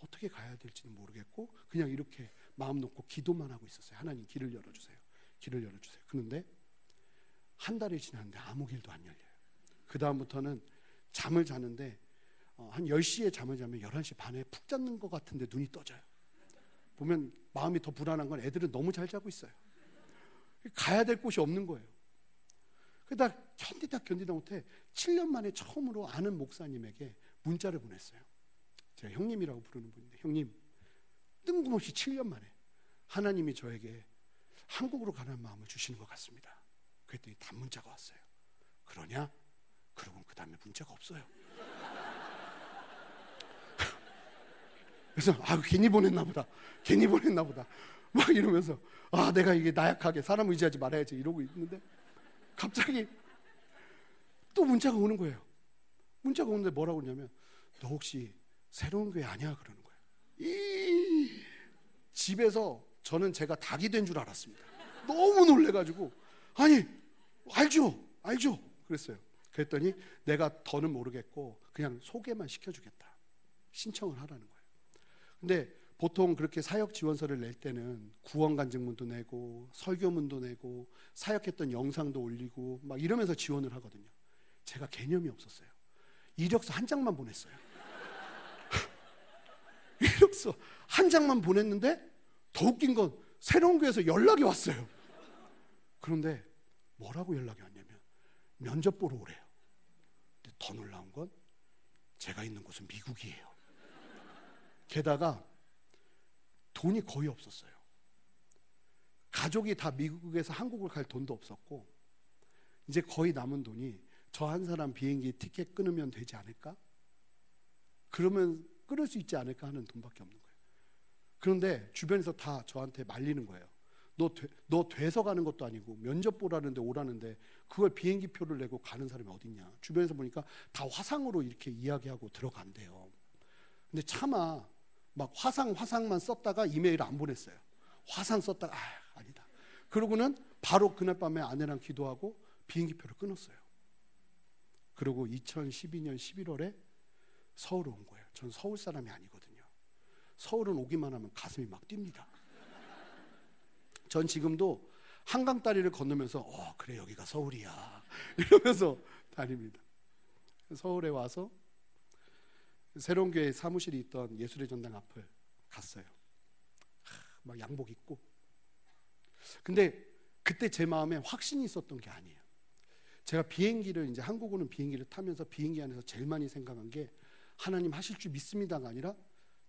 어떻게 가야 될지는 모르겠고 그냥 이렇게 마음 놓고 기도만 하고 있었어요. 하나님 길을 열어주세요. 길을 열어주세요. 그런데 한 달이 지났는데 아무 길도 안 열려요. 그 다음부터는 잠을 자는데 어, 한 10시에 잠을 자면 11시 반에 푹 잤는 것 같은데 눈이 떠져요. 보면 마음이 더 불안한 건 애들은 너무 잘 자고 있어요. 가야 될 곳이 없는 거예요. 그러다 견디다 견디다 못해 7년 만에 처음으로 아는 목사님에게 문자를 보냈어요. 제가 형님이라고 부르는 분인데 형님 뜬금없이 7년 만에 하나님이 저에게 한국으로 가는 마음을 주시는 것 같습니다. 그랬더니 단문자가 왔어요. 그러냐? 그러고 그 다음에 문자가 없어요. [LAUGHS] 그래서 아 괜히 보냈나 보다. 괜히 보냈나 보다. 막 이러면서 아 내가 이게 나약하게 사람 의지하지 말아야지 이러고 있는데 갑자기 또 문자가 오는 거예요. 문자가 오는데 뭐라고 그러냐면 너 혹시 새로운 교회 아니야 그러는 거예요. 이 집에서 저는 제가 닭이 된 줄 알았습니다. 너무 놀래가지고 아니 알죠 알죠 그랬어요. 그랬더니 내가 더는 모르겠고 그냥 소개만 시켜주겠다 신청을 하라는 거예요. 근데 보통 그렇게 사역 지원서를 낼 때는 구원 간증문도 내고 설교문도 내고 사역했던 영상도 올리고 막 이러면서 지원을 하거든요. 제가 개념이 없었어요. 이력서 한 장만 보냈어요. [LAUGHS] 이력서 한 장만 보냈는데 더 웃긴 건 새로운 교회에서 연락이 왔어요. 그런데 뭐라고 연락이 왔냐면 면접 보러 오래요. 근데 더 놀라운 건 제가 있는 곳은 미국이에요. 게다가 돈이 거의 없었어요. 가족이 다 미국에서 한국을 갈 돈도 없었고 이제 거의 남은 돈이 저 한 사람 비행기 티켓 끊으면 되지 않을까? 그러면 끊을 수 있지 않을까 하는 돈밖에 없는 거예요. 그런데 주변에서 다 저한테 말리는 거예요. 너, 돼, 너 돼서 가는 것도 아니고 면접 보라는데 오라는데 그걸 비행기 표를 내고 가는 사람이 어딨냐. 주변에서 보니까 다 화상으로 이렇게 이야기하고 들어간대요. 근데 차마 막 화상 화상만 썼다가 이메일 안 보냈어요. 화상 썼다가 아, 아니다. 그러고는 바로 그날 밤에 아내랑 기도하고 비행기 표를 끊었어요. 그리고 2012년 11월에 서울 온 거예요. 전 서울 사람이 아니거든요. 서울은 오기만 하면 가슴이 막 뜁니다. 전 지금도 한강 다리를 건너면서 어 그래 여기가 서울이야 [LAUGHS] 이러면서 다닙니다. 서울에 와서 새로운 교회 사무실이 있던 예술의 전당 앞을 갔어요. 막 양복 입고. 근데 그때 제 마음에 확신이 있었던 게 아니에요. 제가 비행기를 이제 한국 오는 비행기를 타면서 비행기 안에서 제일 많이 생각한 게 하나님 하실 줄 믿습니다가 아니라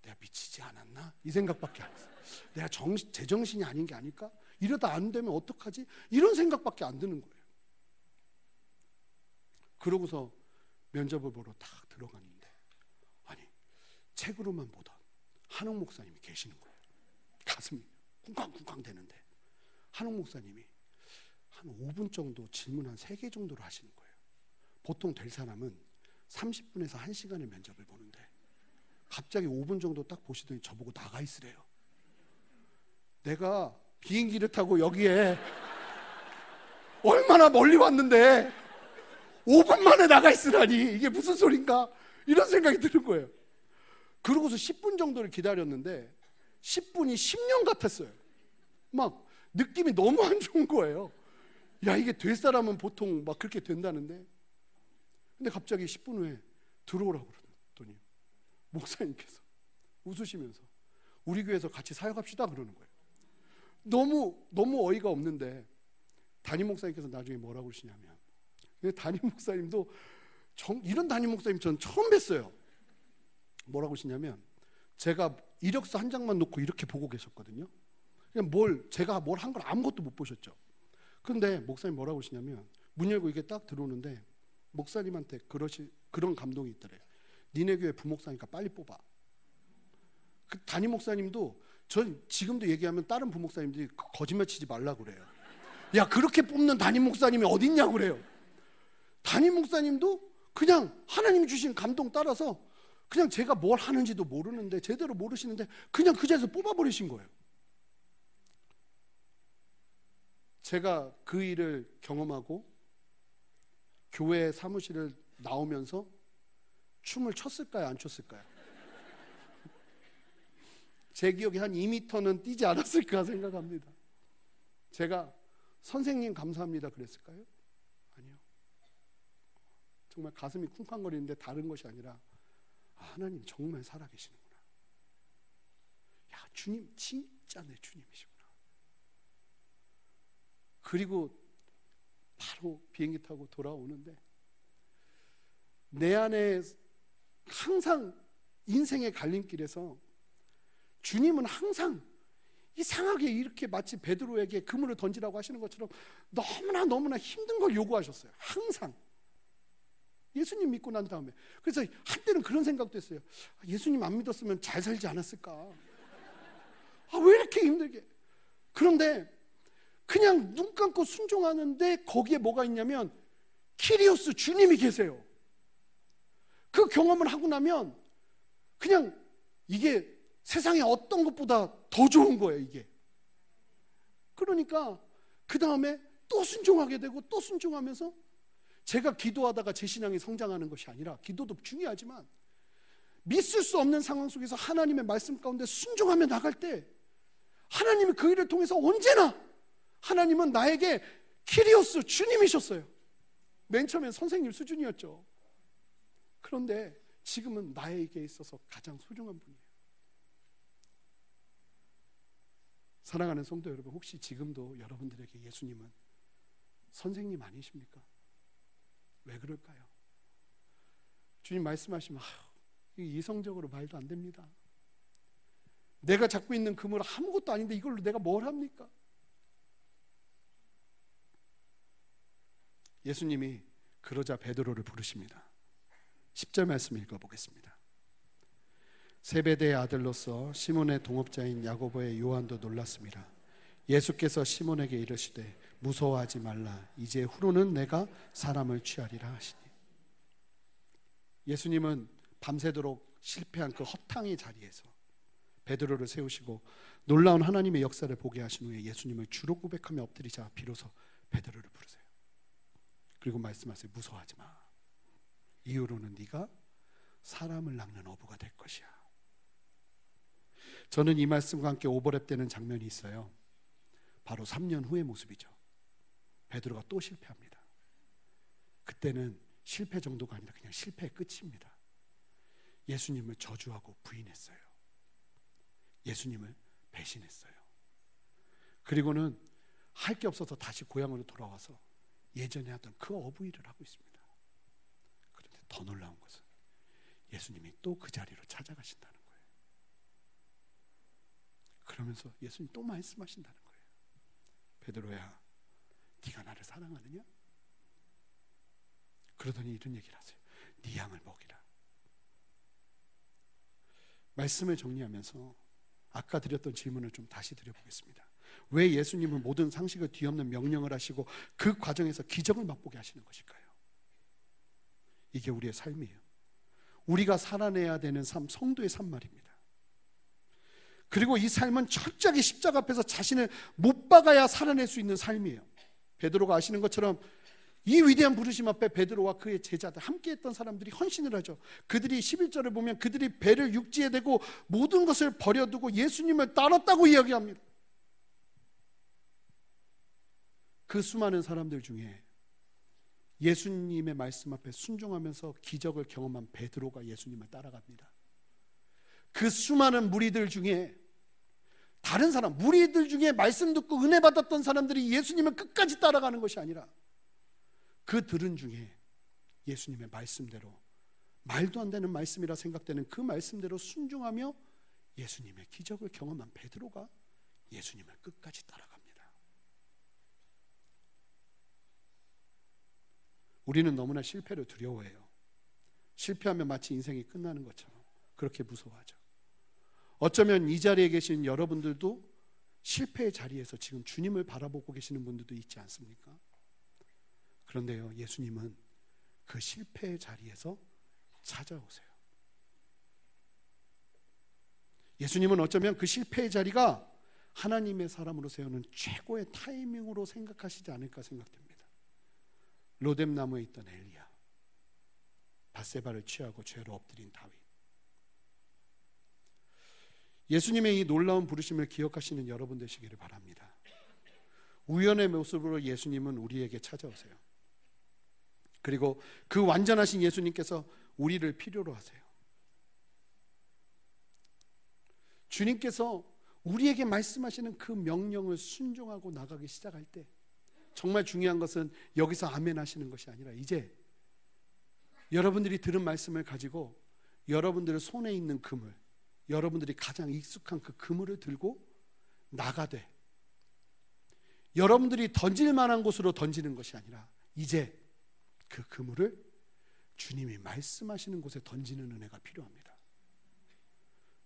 내가 미치지 않았나 이 생각밖에 안 했어요. 내가 정, 제정신이 아닌 게 아닐까? 이러다 안 되면 어떡하지? 이런 생각밖에 안 드는 거예요. 그러고서 면접을 보러 딱 들어가니 책으로만 보던 한옥 목사님이 계시는 거예요. 가슴이 쿵쾅쿵쾅 되는데 한옥 목사님이 한 5분 정도 질문 한 3개 정도로 하시는 거예요. 보통 될 사람은 30분에서 1시간의 면접을 보는데 갑자기 5분 정도 딱 보시더니 저보고 나가 있으래요. 내가 비행기를 타고 여기에 얼마나 멀리 왔는데 5분 만에 나가 있으라니 이게 무슨 소린가 이런 생각이 드는 거예요. 그러고서 10분 정도를 기다렸는데 10분이 10년 같았어요. 막 느낌이 너무 안 좋은 거예요. 야, 이게 될 사람은 보통 막 그렇게 된다는데. 근데 갑자기 10분 후에 들어오라고 그러더니 목사님께서 웃으시면서 우리 교회에서 같이 사역합시다 그러는 거예요. 너무 너무 어이가 없는데 담임 목사님께서 나중에 뭐라고 그러시냐면 담임 목사님도 정, 이런 담임 목사님 전 처음 뵀어요. 뭐라고 하시냐면 제가 이력서 한 장만 놓고 이렇게 보고 계셨거든요. 그냥 뭘 제가 뭘 한 걸 아무것도 못 보셨죠. 그런데 목사님 뭐라고 하시냐면 문 열고 이게 딱 들어오는데 목사님한테 그러시 그런 감동이 있더래요. 니네 교회 부목사니까 빨리 뽑아. 그 담임 목사님도 전 지금도 얘기하면 다른 부목사님들이 거짓말 치지 말라 그래요. 야, 그렇게 뽑는 담임 목사님이 어딨냐고 그래요. 담임 목사님도 그냥 하나님이 주신 감동 따라서 그냥 제가 뭘 하는지도 모르는데 제대로 모르시는데 그냥 그 자리에서 뽑아버리신 거예요. 제가 그 일을 경험하고 교회 사무실을 나오면서 춤을 췄을까요? 안 췄을까요? 제 기억에 한 2미터는 뛰지 않았을까 생각합니다. 제가 선생님 감사합니다 그랬을까요? 아니요. 정말 가슴이 쿵쾅거리는데 다른 것이 아니라 아, 하나님 정말 살아계시는구나. 야, 주님 진짜 내 주님이시구나. 그리고 바로 비행기 타고 돌아오는데 내 안에 항상 인생의 갈림길에서 주님은 항상 이상하게 이렇게 마치 베드로에게 그물을 던지라고 하시는 것처럼 너무나 너무나 힘든 걸 요구하셨어요. 항상. 예수님 믿고 난 다음에. 그래서 한때는 그런 생각도 했어요. 아, 예수님 안 믿었으면 잘 살지 않았을까? 아, 왜 이렇게 힘들게? 그런데 그냥 눈 감고 순종하는데 거기에 뭐가 있냐면 키리오스 주님이 계세요. 그 경험을 하고 나면 그냥 이게 세상에 어떤 것보다 더 좋은 거예요, 이게. 그러니까 그 다음에 또 순종하게 되고 또 순종하면서 제가 기도하다가 제 신앙이 성장하는 것이 아니라 기도도 중요하지만 믿을 수 없는 상황 속에서 하나님의 말씀 가운데 순종하며 나갈 때 하나님이 그 일을 통해서 언제나 하나님은 나에게 키리오스 주님이셨어요. 맨 처음엔 선생님 수준이었죠. 그런데 지금은 나에게 있어서 가장 소중한 분이에요. 사랑하는 성도 여러분, 혹시 지금도 여러분들에게 예수님은 선생님 아니십니까? 왜 그럴까요? 주님 말씀하시면 아, 이성적으로 말도 안 됩니다. 내가 잡고 있는 그물 아무것도 아닌데 이걸로 내가 뭘 합니까? 예수님이 그러자 베드로를 부르십니다. 10절 말씀 읽어보겠습니다. 세베대의 아들로서 시몬의 동업자인 야고보의 요한도 놀랐습니다. 예수께서 시몬에게 이르시되 무서워하지 말라 이제 후로는 내가 사람을 취하리라 하시니 예수님은 밤새도록 실패한 그 허탕의 자리에서 베드로를 세우시고 놀라운 하나님의 역사를 보게 하신 후에 예수님을 주로 고백하며 엎드리자 비로소 베드로를 부르세요. 그리고 말씀하세요. 무서워하지 마. 이후로는 네가 사람을 낚는 어부가 될 것이야. 저는 이 말씀과 함께 오버랩되는 장면이 있어요. 바로 3년 후의 모습이죠. 베드로가 또 실패합니다. 그때는 실패 정도가 아니라 그냥 실패의 끝입니다. 예수님을 저주하고 부인했어요. 예수님을 배신했어요. 그리고는 할 게 없어서 다시 고향으로 돌아와서 예전에 하던 그 어부 일을 하고 있습니다. 더 놀라운 것은 예수님이 또 그 자리로 찾아가신다는 그러면서 예수님 또 말씀하신다는 거예요. 베드로야, 네가 나를 사랑하느냐? 그러더니 이런 얘기를 하세요. 네 양을 먹이라. 말씀을 정리하면서 아까 드렸던 질문을 좀 다시 드려보겠습니다. 왜 예수님은 모든 상식을 뒤엎는 명령을 하시고 그 과정에서 기적을 맛보게 하시는 것일까요? 이게 우리의 삶이에요. 우리가 살아내야 되는 삶, 성도의 삶 말입니다. 그리고 이 삶은 철저하게 십자가 앞에서 자신을 못 박아야 살아낼 수 있는 삶이에요. 베드로가 아시는 것처럼 이 위대한 부르심 앞에 베드로와 그의 제자들 함께 했던 사람들이 헌신을 하죠. 그들이 11절을 보면 그들이 배를 육지에 대고 모든 것을 버려두고 예수님을 따랐다고 이야기합니다. 그 수많은 사람들 중에 예수님의 말씀 앞에 순종하면서 기적을 경험한 베드로가 예수님을 따라갑니다. 그 수많은 무리들 중에 다른 사람, 무리들 중에 말씀 듣고 은혜 받았던 사람들이 예수님을 끝까지 따라가는 것이 아니라 그 들은 중에 예수님의 말씀대로 말도 안 되는 말씀이라 생각되는 그 말씀대로 순종하며 예수님의 기적을 경험한 베드로가 예수님을 끝까지 따라갑니다. 우리는 너무나 실패를 두려워해요. 실패하면 마치 인생이 끝나는 것처럼 그렇게 무서워하죠. 어쩌면 이 자리에 계신 여러분들도 실패의 자리에서 지금 주님을 바라보고 계시는 분들도 있지 않습니까? 그런데요, 예수님은 그 실패의 자리에서 찾아오세요. 예수님은 어쩌면 그 실패의 자리가 하나님의 사람으로 세우는 최고의 타이밍으로 생각하시지 않을까 생각됩니다. 로뎀나무에 있던 엘리야, 바세바를 취하고 죄로 엎드린 다윗. 예수님의 이 놀라운 부르심을 기억하시는 여러분 되시기를 바랍니다. 우연의 모습으로 예수님은 우리에게 찾아오세요. 그리고 그 완전하신 예수님께서 우리를 필요로 하세요. 주님께서 우리에게 말씀하시는 그 명령을 순종하고 나가기 시작할 때 정말 중요한 것은 여기서 아멘 하시는 것이 아니라 이제 여러분들이 들은 말씀을 가지고 여러분들의 손에 있는 그물, 여러분들이 가장 익숙한 그 그물을 들고 나가되 여러분들이 던질 만한 곳으로 던지는 것이 아니라 이제 그 그물을 주님이 말씀하시는 곳에 던지는 은혜가 필요합니다.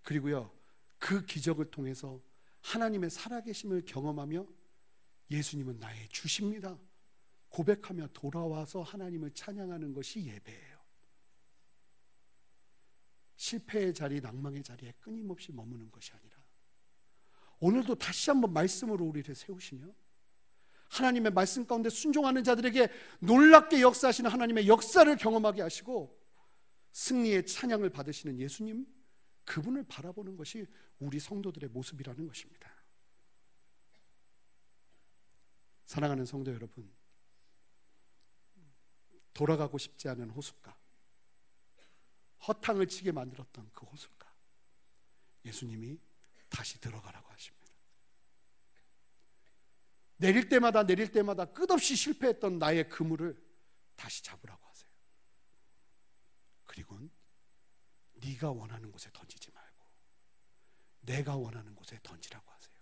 그리고요, 그 기적을 통해서 하나님의 살아계심을 경험하며 예수님은 나의 주십니다. 고백하며 돌아와서 하나님을 찬양하는 것이 예배예요. 실패의 자리, 낭망의 자리에 끊임없이 머무는 것이 아니라 오늘도 다시 한번 말씀으로 우리를 세우시며 하나님의 말씀 가운데 순종하는 자들에게 놀랍게 역사하시는 하나님의 역사를 경험하게 하시고 승리의 찬양을 받으시는 예수님 그분을 바라보는 것이 우리 성도들의 모습이라는 것입니다. 사랑하는 성도 여러분, 돌아가고 싶지 않은 호숫가, 허탕을 치게 만들었던 그 호숫가, 예수님이 다시 들어가라고 하십니다. 내릴 때마다 내릴 때마다 끝없이 실패했던 나의 그물을 다시 잡으라고 하세요. 그리고 네가 원하는 곳에 던지지 말고 내가 원하는 곳에 던지라고 하세요.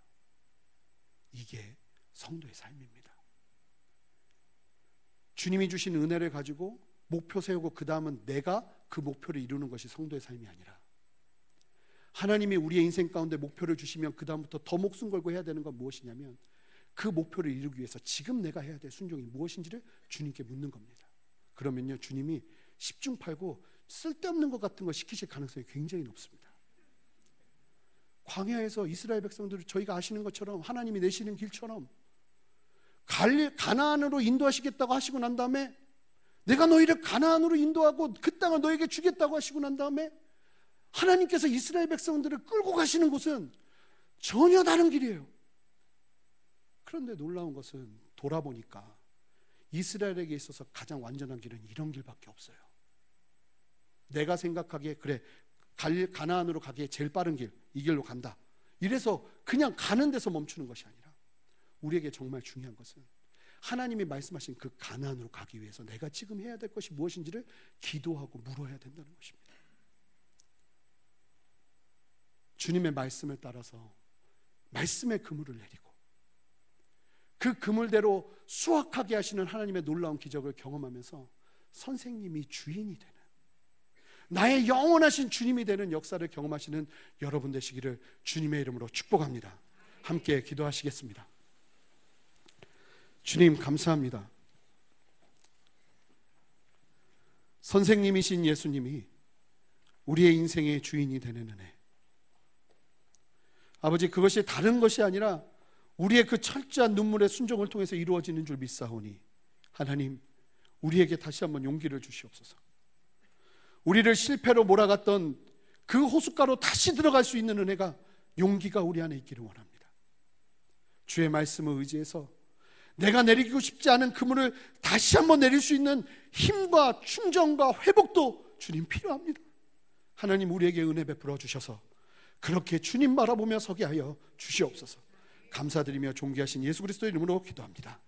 이게 성도의 삶입니다. 주님이 주신 은혜를 가지고 목표 세우고 그 다음은 내가 그 목표를 이루는 것이 성도의 삶이 아니라 하나님이 우리의 인생 가운데 목표를 주시면 그 다음부터 더 목숨 걸고 해야 되는 건 무엇이냐면 그 목표를 이루기 위해서 지금 내가 해야 될 순종이 무엇인지를 주님께 묻는 겁니다. 그러면요 주님이 10중 8구 쓸데없는 것 같은 거 시키실 가능성이 굉장히 높습니다. 광야에서 이스라엘 백성들을 저희가 아시는 것처럼 하나님이 내시는 길처럼 갈 가나안으로 인도하시겠다고 하시고 난 다음에 내가 너희를 가나안으로 인도하고 그 땅을 너에게 주겠다고 하시고 난 다음에 하나님께서 이스라엘 백성들을 끌고 가시는 곳은 전혀 다른 길이에요. 그런데 놀라운 것은 돌아보니까 이스라엘에게 있어서 가장 완전한 길은 이런 길밖에 없어요. 내가 생각하기에 그래 갈 가나안으로 가기에 제일 빠른 길 이 길로 간다. 이래서 그냥 가는 데서 멈추는 것이 아니라 우리에게 정말 중요한 것은 하나님이 말씀하신 그 가나안으로 가기 위해서 내가 지금 해야 될 것이 무엇인지를 기도하고 물어야 된다는 것입니다. 주님의 말씀을 따라서 말씀의 그물을 내리고 그 그물대로 수확하게 하시는 하나님의 놀라운 기적을 경험하면서 선생님이 주인이 되는 나의 영원하신 주님이 되는 역사를 경험하시는 여러분 되시기를 주님의 이름으로 축복합니다. 함께 기도하시겠습니다. 주님 감사합니다. 선생님이신 예수님이 우리의 인생의 주인이 되는 은혜. 아버지 그것이 다른 것이 아니라 우리의 그 철저한 눈물의 순종을 통해서 이루어지는 줄 믿사오니 하나님 우리에게 다시 한번 용기를 주시옵소서. 우리를 실패로 몰아갔던 그 호숫가로 다시 들어갈 수 있는 은혜가 용기가 우리 안에 있기를 원합니다. 주의 말씀을 의지해서 내가 내리고 싶지 않은 그물을 다시 한번 내릴 수 있는 힘과 충정과 회복도 주님 필요합니다. 하나님 우리에게 은혜 베풀어 주셔서 그렇게 주님 바라보며 서게 하여 주시옵소서. 감사드리며 존귀하신 예수 그리스도의 이름으로 기도합니다.